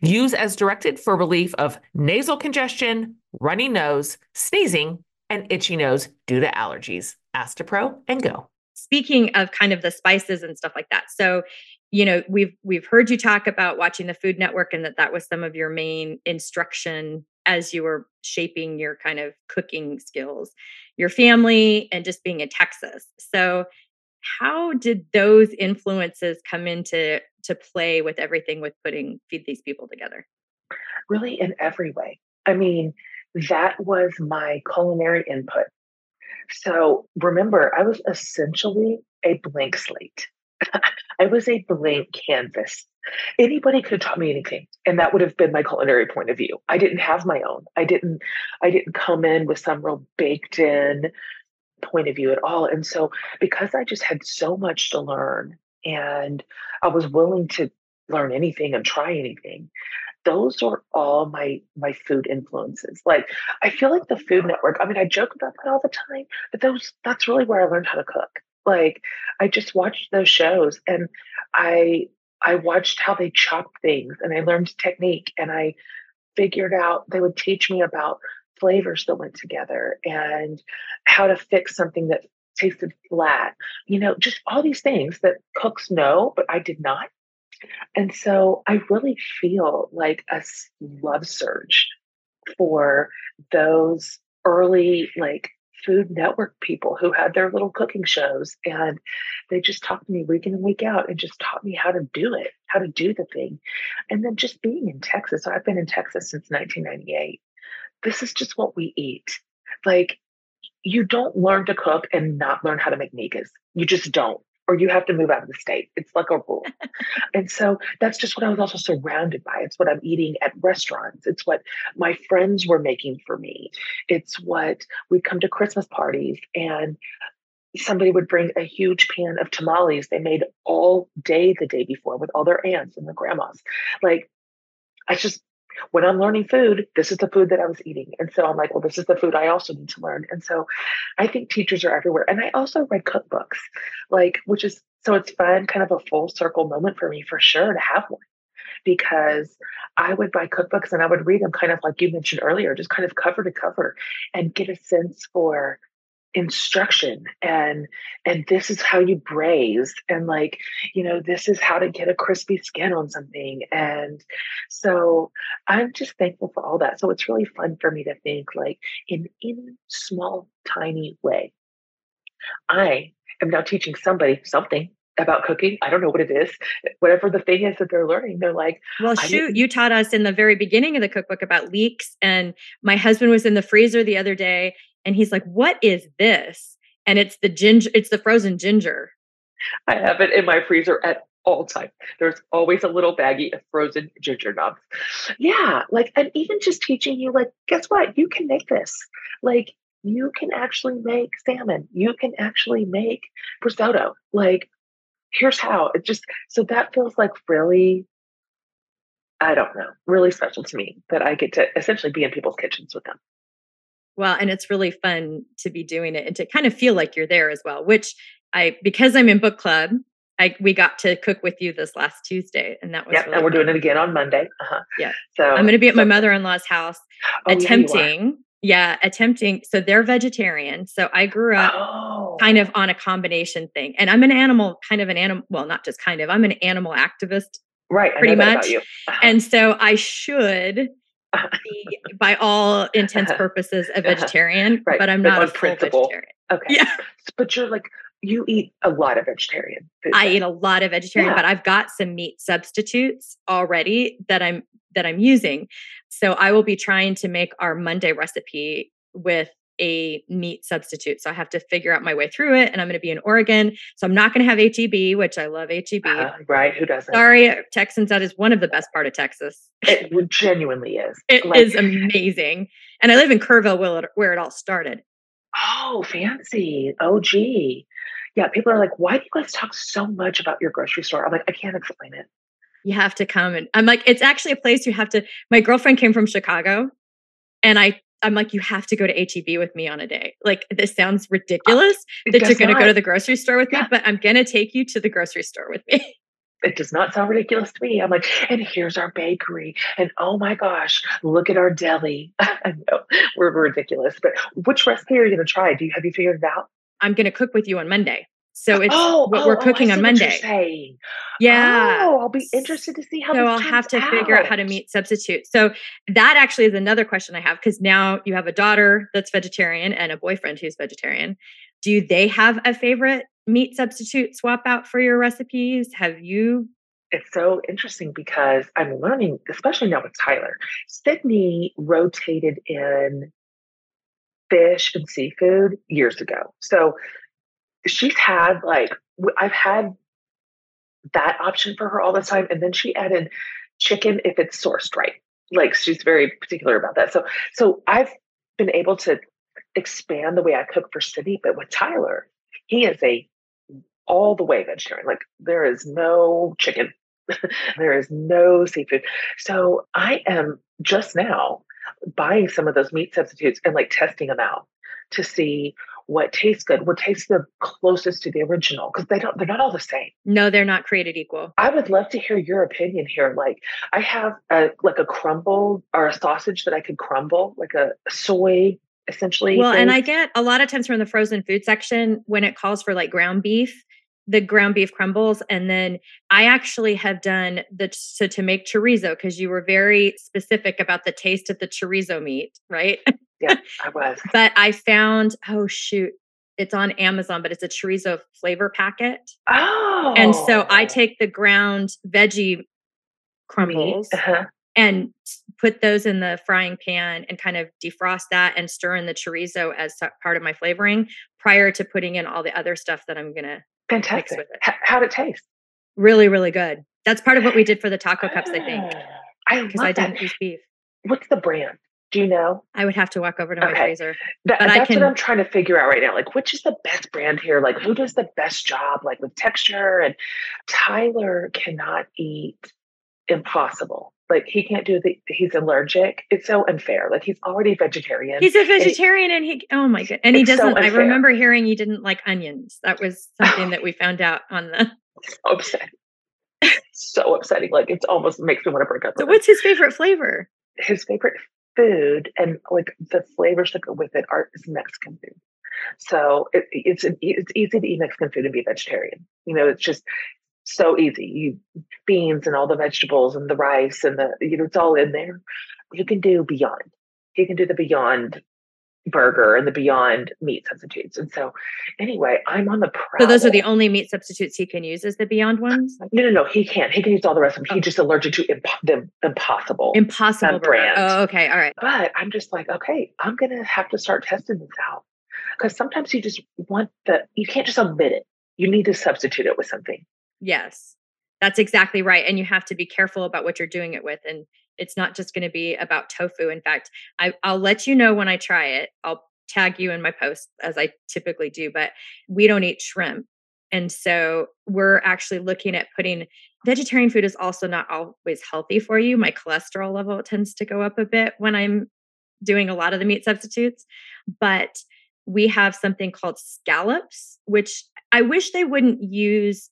Use as directed for relief of nasal congestion, runny nose, sneezing, and itchy nose due to allergies. Astepro and go. speaking of kind of the spices and stuff like that. So, you know, we've we've heard you talk about watching the Food Network and that that was some of your main instruction as you were shaping your kind of cooking skills, your family and just being in Texas. So, how did those influences come into to play with everything with putting feed these people together? Really, in every way. I mean, that was my culinary input. So remember, I was essentially a blank slate. I was a blank canvas. Anybody could have taught me anything, and that would have been my culinary point of view. I didn't have my own. I didn't. I didn't come in with some real baked in point of view at all. And so, because I just had so much to learn, and I was willing to learn anything and try anything, those are all my my food influences. Like I feel like the Food uh-huh. Network. I mean, I joke about that all the time, but those that's really where I learned how to cook. Like I just watched those shows and I I watched how they chopped things and I learned technique and I figured out they would teach me about flavors that went together and how to fix something that tasted flat. You know, just all these things that cooks know, but I did not. And so I really feel like a love surge for those early like Food Network people who had their little cooking shows. And they just talked to me week in and week out and just taught me how to do it, how to do the thing. And then just being in Texas, I've been in Texas since 1998. This is just what we eat. Like, you don't learn to cook and not learn how to make migas. You just don't or you have to move out of the state. It's like a rule. and so that's just what I was also surrounded by. It's what I'm eating at restaurants. It's what my friends were making for me. It's what we'd come to Christmas parties and somebody would bring a huge pan of tamales they made all day the day before with all their aunts and their grandmas. Like I just when I'm learning food, this is the food that I was eating. And so I'm like, well, this is the food I also need to learn. And so I think teachers are everywhere. And I also read cookbooks, like, which is so it's fun, kind of a full circle moment for me for sure to have one because I would buy cookbooks and I would read them kind of like you mentioned earlier, just kind of cover to cover and get a sense for instruction and and this is how you braise and like you know this is how to get a crispy skin on something and so i'm just thankful for all that so it's really fun for me to think like in in small tiny way i am now teaching somebody something about cooking. I don't know what it is. Whatever the thing is that they're learning, they're like, Well, shoot, you taught us in the very beginning of the cookbook about leeks. And my husband was in the freezer the other day and he's like, "What is this?" And it's the ginger. It's the frozen ginger. I have it in my freezer at all time. There's always a little baggie of frozen ginger nuts. Yeah, like and even just teaching you, like, guess what? You can make this. Like, you can actually make salmon. You can actually make risotto. Like, here's how. It just so that feels like really I don't know, really special to me that I get to essentially be in people's kitchens with them. Well, and it's really fun to be doing it and to kind of feel like you're there as well, which I because I'm in book club, I we got to cook with you this last Tuesday, and that was yeah. Really and we're fun. doing it again on Monday. Uh-huh. Yeah. So I'm going to be at my mother-in-law's house oh, attempting. Yeah, attempting. So they're vegetarian. So I grew up oh. kind of on a combination thing, and I'm an animal, kind of an animal. Well, not just kind of. I'm an animal activist, right. Pretty much. About you. Uh-huh. and so I should be, by all intents purposes, a vegetarian. Right, But I'm but not a principle. vegetarian. okay. Yeah. But you're like you eat a lot of vegetarian food. I eat a lot of vegetarian, Yeah. but I've got some meat substitutes already that I'm that I'm using. So I will be trying to make our Monday recipe with a meat substitute. So I have to figure out my way through it. And I'm going to be in Oregon. So I'm not going to have HEB, which I love HEB. Uh, right? Who doesn't? Sorry, Texans, that is one of the best part of Texas. It genuinely is. It Like, is amazing. And I live in Kerrville where it, where it all started. Oh, fancy. Oh, gee. Yeah, people are like, why do you guys talk so much about your grocery store? I'm like, I can't explain it. You have to come and I'm like, it's actually a place you have to. My girlfriend came from Chicago and I I'm like, you have to go to HEB with me on a day. Like this sounds uh, ridiculous It that you're gonna go to the grocery store with Yeah. me, but I'm gonna take you to the grocery store with me. It does not sound ridiculous to me. I'm like, and here's our bakery. And oh my gosh, look at our deli. I know we're ridiculous. But which recipe are you going to try? Do you have you figured it out? I'm gonna cook with you on Monday. So it's oh, what oh, we're oh, oh cooking see on Monday. Yeah. Oh, I'll be interested to see how so I'll have to turns figure out how to out. meat substitute. So that actually is another question I have because now you have a daughter that's vegetarian and a boyfriend who's vegetarian. Do they have a favorite meat substitute swap out for your recipes? Have you? It's so interesting because I'm learning, especially now with Tyler. Sydney rotated in fish and seafood years ago. So she's had like, I've had that option for her all the time. And then she added chicken if it's sourced right. Like she's very particular about that. So, so I've been able to expand the way I cook for Sydney, but with Tyler, he is a all the way vegetarian. Like there is no chicken, there is no seafood. So I am just now buying some of those meat substitutes and like testing them out to see what tastes good, what tastes the closest to the original, because they don't, they're not all the same. No, they're not created equal. I would love to hear your opinion here. Like I have a like a crumble or a sausage that I could crumble, like a soy essentially. Well, and I get a lot of times from the frozen food section when it calls for like ground beef, the ground beef crumbles. And then I actually have done the so to make chorizo because you were very specific about the taste of the chorizo meat, right? Yeah, I was. but I found, oh shoot, it's on Amazon, but it's a chorizo flavor packet. Oh. And so I oh. take the ground veggie crumbles uh-huh. and put those in the frying pan and kind of defrost that and stir in the chorizo as part of my flavoring prior to putting in all the other stuff that I'm going to Fantastic. mix with it. H- how'd it taste? Really, really good. That's part of what we did for the taco cups, I think. I because I didn't use beef. What's the brand? Do you know? I would have to walk over to okay. my freezer. That, but that's can, what I'm trying to figure out right now. Like, which is the best brand here? Like, who does the best job? Like with texture and Tyler cannot eat impossible. Like he can't do the. He's allergic. It's so unfair. Like he's already vegetarian. He's a vegetarian, and he. And he oh my god! And he doesn't. So I remember hearing he didn't like onions. That was something that we found out on the. So upsetting. so upsetting. Like it's almost makes me want to break up. So, what's his favorite flavor? His favorite food and like the flavors that go with it are is Mexican food. So it, it's it's easy to eat Mexican food and be vegetarian. You know, it's just so easy. You beans and all the vegetables and the rice and the you know it's all in there. You can do beyond. You can do the beyond burger and the beyond meat substitutes. And so anyway, I'm on the prowl. So those are the only meat substitutes he can use as the beyond ones? No, no, no. He can't. He can use all the rest of them. Oh. He's just allergic to imp- the impossible. Impossible brand. Oh, okay. All right. But I'm just like, okay, I'm gonna have to start testing this out. Because sometimes you just want the you can't just omit it. You need to substitute it with something. Yes. That's exactly right. And you have to be careful about what you're doing it with. And it's not just going to be about tofu. In fact, I, I'll let you know when I try it. I'll tag you in my post as I typically do, but we don't eat shrimp. And so we're actually looking at putting vegetarian food is also not always healthy for you. My cholesterol level tends to go up a bit when I'm doing a lot of the meat substitutes, but we have something called scallops, which I wish they wouldn't use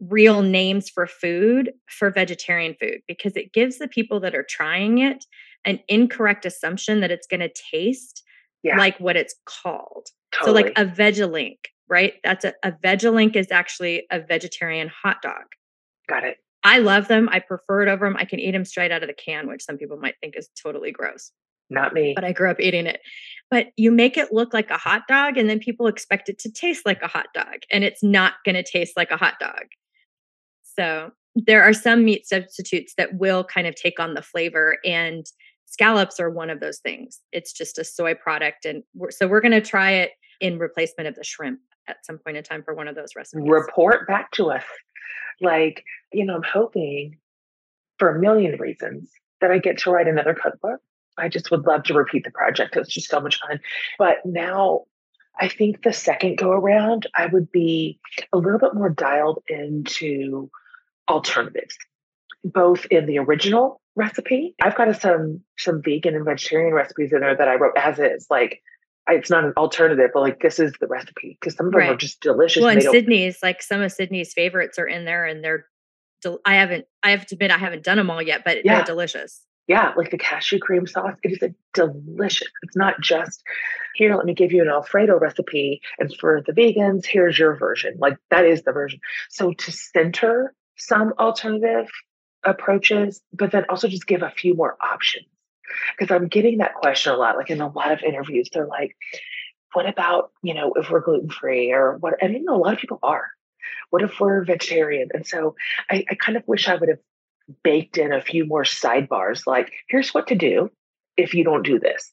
real names for food for vegetarian food because it gives the people that are trying it an incorrect assumption that it's going to taste yeah. like what it's called. Totally. So, like a Veja-Link, right? That's a, a Veja-Link is actually a vegetarian hot dog. Got it. I love them. I prefer it over them. I can eat them straight out of the can, which some people might think is totally gross. Not me. But I grew up eating it. But you make it look like a hot dog, and then people expect it to taste like a hot dog, and it's not going to taste like a hot dog. So there are some meat substitutes that will kind of take on the flavor and scallops are one of those things. It's just a soy product and we're, so we're going to try it in replacement of the shrimp at some point in time for one of those recipes. Report back to us. Like, you know, I'm hoping for a million reasons that I get to write another cookbook. I just would love to repeat the project. It's just so much fun. But now I think the second go around, I would be a little bit more dialed into alternatives, both in the original recipe. I've got some some vegan and vegetarian recipes in there that I wrote as is. Like it's not an alternative, but like this is the recipe because some of them right. are just delicious. Well, and, and Sydney's like some of Sydney's favorites are in there, and they're. Del- I haven't. I have to admit, I haven't done them all yet, but yeah. they're delicious. Yeah, like the cashew cream sauce. It is a delicious. It's not just here. Let me give you an Alfredo recipe, and for the vegans, here's your version. Like that is the version. So to center some alternative approaches, but then also just give a few more options. Because I'm getting that question a lot, like in a lot of interviews, they're like, what about, you know, if we're gluten free or what? I mean, a lot of people are. What if we're vegetarian? And so I, I kind of wish I would have baked in a few more sidebars like, here's what to do if you don't do this.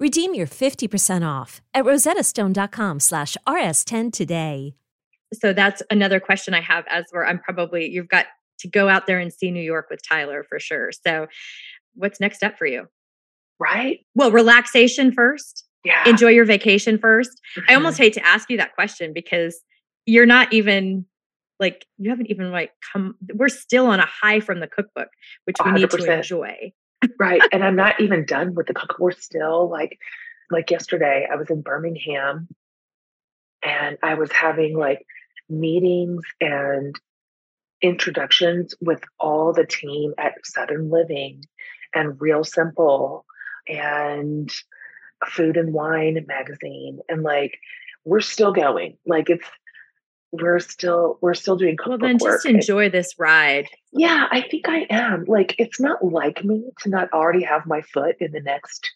Redeem your 50% off at rosettastone.com slash rs10 today. So that's another question I have as where I'm probably, you've got to go out there and see New York with Tyler for sure. So what's next up for you? Right. Well, relaxation first. Yeah. Enjoy your vacation 1st I Mhm. almost hate to ask you that question because you're not even like you haven't even like come we're still on a high from the cookbook, which we need to enjoy. Right. And I'm not even done with the cook. We're still like, like yesterday, I was in Birmingham and I was having like meetings and introductions with all the team at Southern Living and Real Simple and Food and Wine magazine. And like, we're still going. Like, it's, we're still we're still doing Well then work. just enjoy this ride. Yeah, I think I am. Like, it's not like me to not already have my foot in the next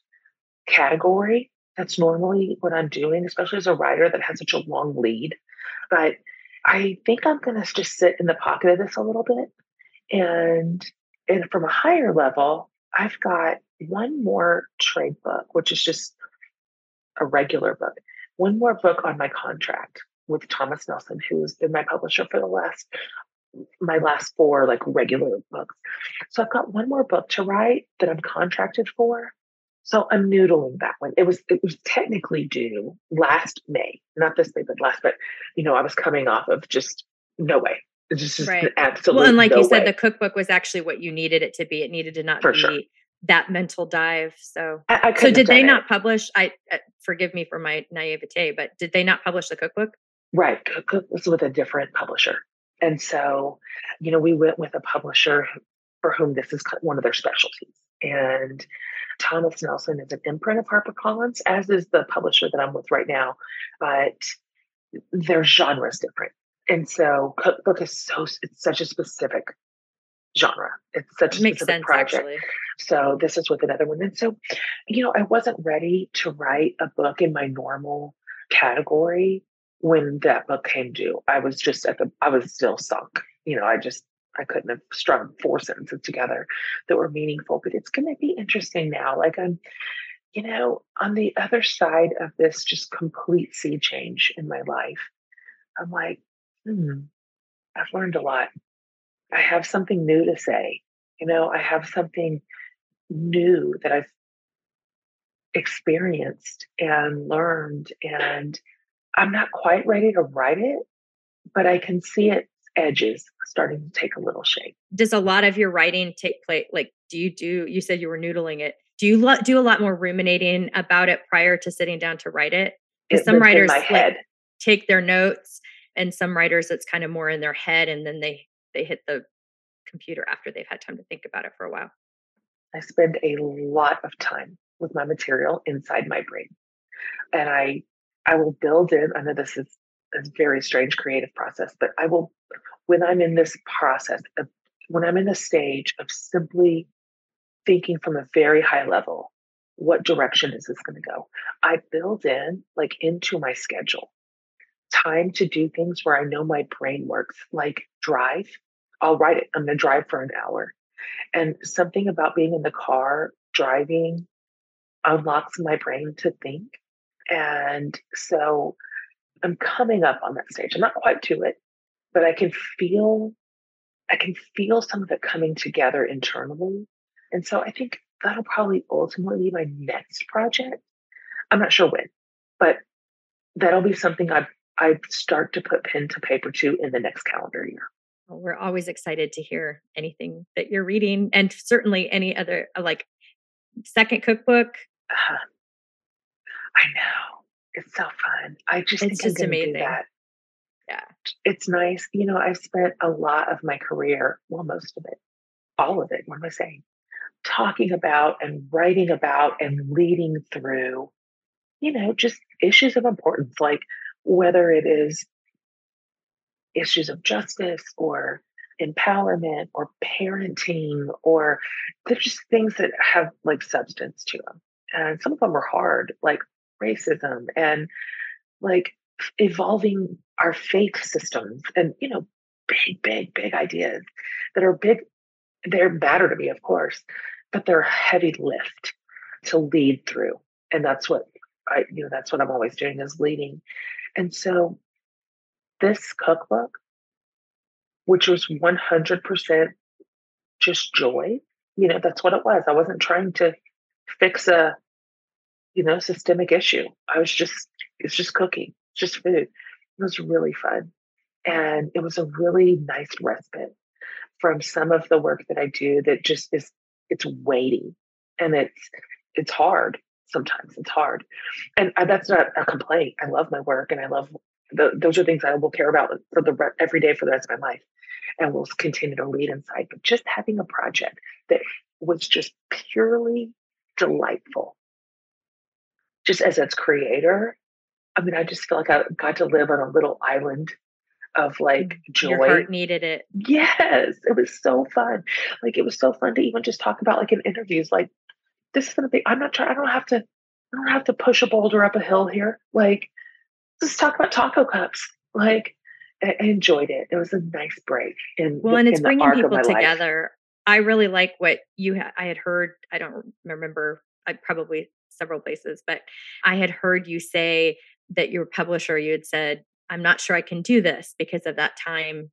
category. That's normally what I'm doing, especially as a writer that has such a long lead. But I think I'm going to just sit in the pocket of this a little bit. And, and from a higher level, I've got one more trade book, which is just a regular book, one more book on my contract with Thomas Nelson, who's been my publisher for the last my last four like regular books. So I've got one more book to write that I'm contracted for. So I'm noodling that one. It was it was technically due last May, not this May, but last. But you know, I was coming off of just no way. It's just, Right. an absolute. well, and like no you said, way. the cookbook was actually what you needed it to be. It needed to not For be sure. that mental dive. So I, I so did they it. not publish i uh, forgive me for my naivete but did they not publish the cookbook Right. Cook was with a different publisher. And so, you know, we went with a publisher for whom this is one of their specialties. And Thomas Nelson is an imprint of HarperCollins, as is the publisher that I'm with right now. But their genre is different. And so cookbook is so it's such a specific genre. It's such a makes specific sense project. actually So this is with another one. And so, you know, I wasn't ready to write a book in my normal category when that book came due. I was just at the I was still sunk. You know, I just I couldn't have strung four sentences together that were meaningful. But it's gonna be interesting now. Like I'm, you know, on the other side of this just complete sea change in my life, I'm like, hmm, I've learned a lot. I have something new to say. You know, I have something new that I've experienced and learned. And I'm not quite ready to write it, but I can see its edges starting to take a little shape. does a lot of your writing take place like do you do you said you were noodling it do you lo- do a lot more ruminating about it prior to sitting down to write it because some writers like, take their notes and some writers it's kind of more in their head and then they they hit the computer after they've had time to think about it for a while I spend a lot of time with my material inside my brain. And I I will build in, I know this is a very strange creative process, but I will when I'm in this process of when I'm in the stage of simply thinking from a very high level, what direction is this going to go? I build in like into my schedule time to do things where I know my brain works, like drive. I'll write it. I'm going to drive for an hour. And something about being in the car driving unlocks my brain to think. And so I'm coming up on that stage. I'm not quite to it, but I can feel I can feel some of it coming together internally. And so I think that'll probably ultimately be my next project. I'm not sure when, but that'll be something I I start to put pen to paper to in the next calendar year. Well, we're always excited to hear anything that you're reading, and certainly any other like second cookbook. Uh, I know it's so fun. I just it's think just I'm amazing. Do that. Yeah, it's nice. You know, I've spent a lot of my career, well, most of it, all of it. What am I saying? Talking about and writing about and leading through, you know, just issues of importance, like whether it is issues of justice or empowerment or parenting or they're just things that have like substance to them and some of them are hard like racism and like evolving our faith systems and you know big big big ideas that are big they're matter to me of course but they're heavy lift to lead through and that's what i you know that's what i'm always doing is leading and so this cookbook, which was 100% just joy, you know, that's what it was. I wasn't trying to fix a, you know, systemic issue. I was just, it's just cooking, just food. It was really fun. And it was a really nice respite from some of the work that I do that just is, it's weighty and it's, it's hard sometimes it's hard and that's not a complaint i love my work and i love the, those are things i will care about for the every day for the rest of my life and will continue to lead inside but just having a project that was just purely delightful just as its creator i mean i just feel like i got to live on a little island of like mm, joy. Your heart needed it. Yes, it was so fun. Like it was so fun to even just talk about like in interviews, like this is gonna be i'm not trying i don't have to i don't have to push a boulder up a hill here like let's talk about taco cups like I, enjoyed it it was a nice break in well and it's bringing people together life. i really like what you had i had heard i don't remember i probably several places but i had heard you say that your publisher you had said i'm not sure i can do this because of that time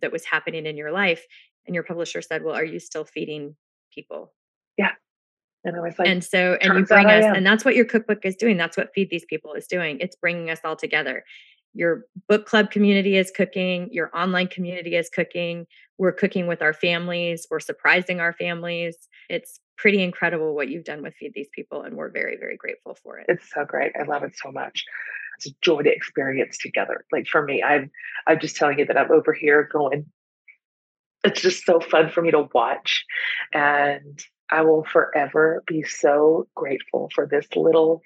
that was happening in your life and your publisher said well are you still feeding people yeah and I was like, and so, and you bring us, and that's what your cookbook is doing. That's what Feed These People is doing. It's bringing us all together. Your book club community is cooking. Your online community is cooking. We're cooking with our families. We're surprising our families. It's pretty incredible what you've done with Feed These People. And we're very, very grateful for it. It's so great. I love it so much. It's a joy to experience together. Like for me, I'm, I'm just telling you that I'm over here going, it's just so fun for me to watch. And I will forever be so grateful for this little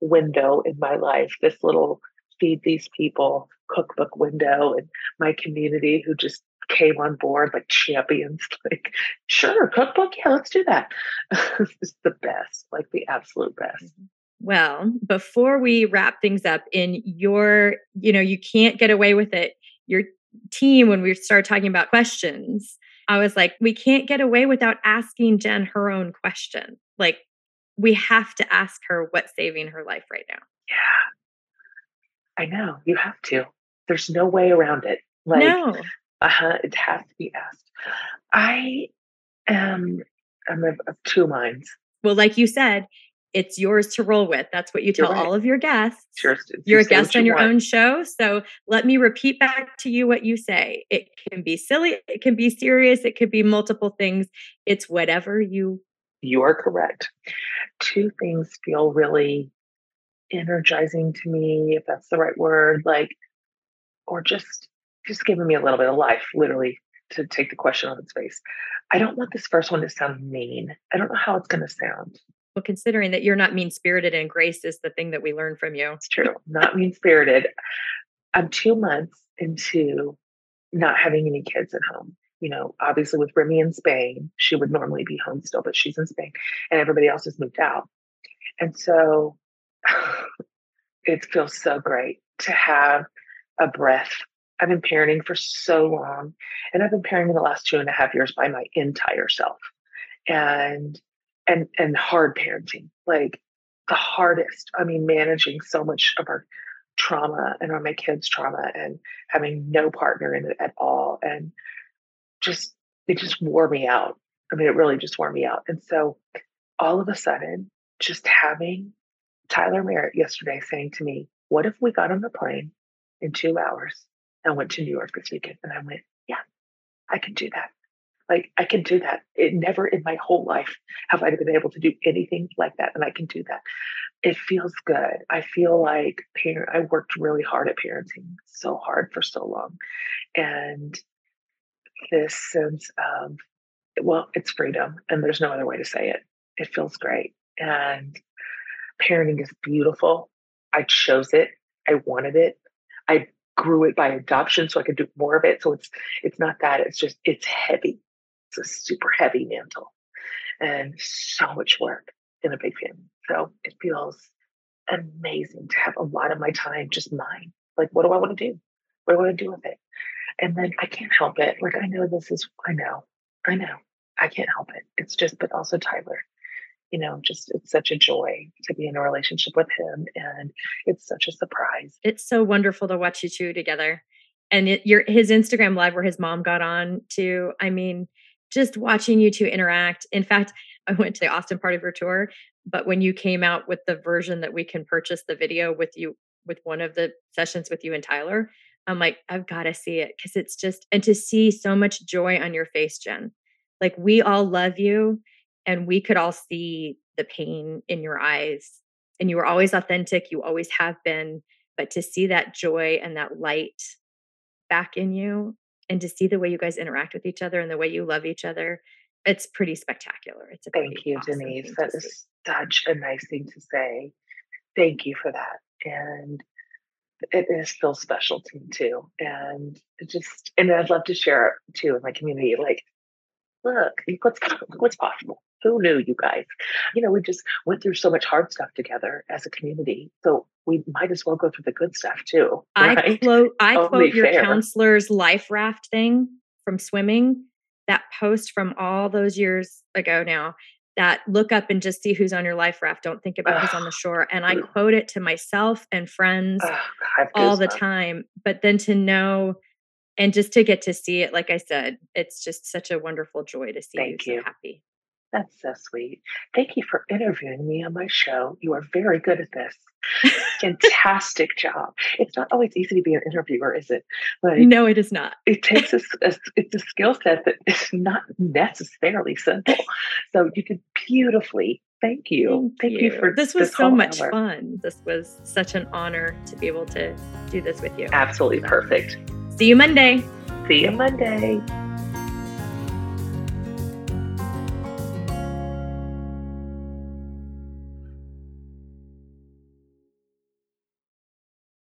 window in my life, this little feed these people cookbook window and my community who just came on board like champions like sure cookbook yeah let's do that it's the best like the absolute best mm-hmm. well before we wrap things up in your you know you can't get away with it your team when we start talking about questions I was like, we can't get away without asking Jen her own question. Like, we have to ask her what's saving her life right now. Yeah. I know. You have to. There's no way around it. Like, no. Uh-huh, it has to be asked. I am I'm of, of two minds. Well, like you said, it's yours to roll with. That's what you tell right. all of your guests. Sure. You're a guest on your want. own show. So let me repeat back to you what you say. It can be silly, it can be serious, it could be multiple things. It's whatever you. You are correct. Two things feel really energizing to me, if that's the right word, like, or just just giving me a little bit of life, literally, to take the question on its face. I don't want this first one to sound mean. I don't know how it's going to sound. Well, considering that you're not mean spirited and grace is the thing that we learn from you. It's true. Not mean spirited. I'm two months into not having any kids at home. You know, obviously with Remy in Spain, she would normally be home still, but she's in Spain and everybody else has moved out. And so it feels so great to have a breath. I've been parenting for so long, and I've been parenting the last two and a half years by my entire self. And and and hard parenting like the hardest i mean managing so much of our trauma and on my kids trauma and having no partner in it at all and just it just wore me out. I mean, it really just wore me out. And so all of a sudden, just having Tyler Merritt yesterday saying to me, What if we got on the plane in two hours and went to New York this weekend? And I went, Yeah, I can do that. Like, I can do that. It never in my whole life have I been able to do anything like that. And I can do that. It feels good. I feel like parent, I worked really hard at parenting, so hard for so long. And this sense of, well, it's freedom, and there's no other way to say it. It feels great. And parenting is beautiful. I chose it. I wanted it. I grew it by adoption so I could do more of it. So it's it's not that. It's just it's heavy. It's a super heavy mantle and so much work in a big family. So it feels amazing to have a lot of my time just mine. Like, what do I want to do? What do I want to do with it? And then I can't help it. Like, I know this is, I know, I know, I can't help it. It's just, but also Tyler you know, just it's such a joy to be in a relationship with him. And it's such a surprise. It's so wonderful to watch you two together. And it, your his Instagram live where his mom got on to, I mean, just watching you two interact. In fact, I went to the Austin part of your tour, but when you came out with the version that we can purchase the video with you with one of the sessions with you and Tyler, I'm like, I've got to see it because it's just, and to see so much joy on your face, Jen. Like, we all love you and we could all see the pain in your eyes and you were always authentic you always have been but to see that joy and that light back in you and to see the way you guys interact with each other and the way you love each other it's pretty spectacular it's a thank you awesome denise that is such a nice thing to say thank you for that and it is still special to me too and just and i'd love to share it too in my community like look what's what's possible who knew you guys? You know, we just went through so much hard stuff together as a community. So we might as well go through the good stuff too. Right? I quote I quote your fair. counselor's life raft thing from swimming, that post from all those years ago now. That look up and just see who's on your life raft. Don't think about who's on the shore. And I quote it to myself and friends oh, all the time. But then to know and just to get to see it, like I said, it's just such a wonderful joy to see Thank you, you. so happy. That's so sweet. Thank you for interviewing me on my show. You are very good at this. Fantastic job. It's not always easy to be an interviewer, is it? Like, no, it is not. it takes a, a it's a skill set that is not necessarily simple. So you did beautifully. Thank you. Thank, Thank you. you. for this was this so much hour. fun. This was such an honor to be able to do this with you. Absolutely perfect. See you Monday. See you Monday.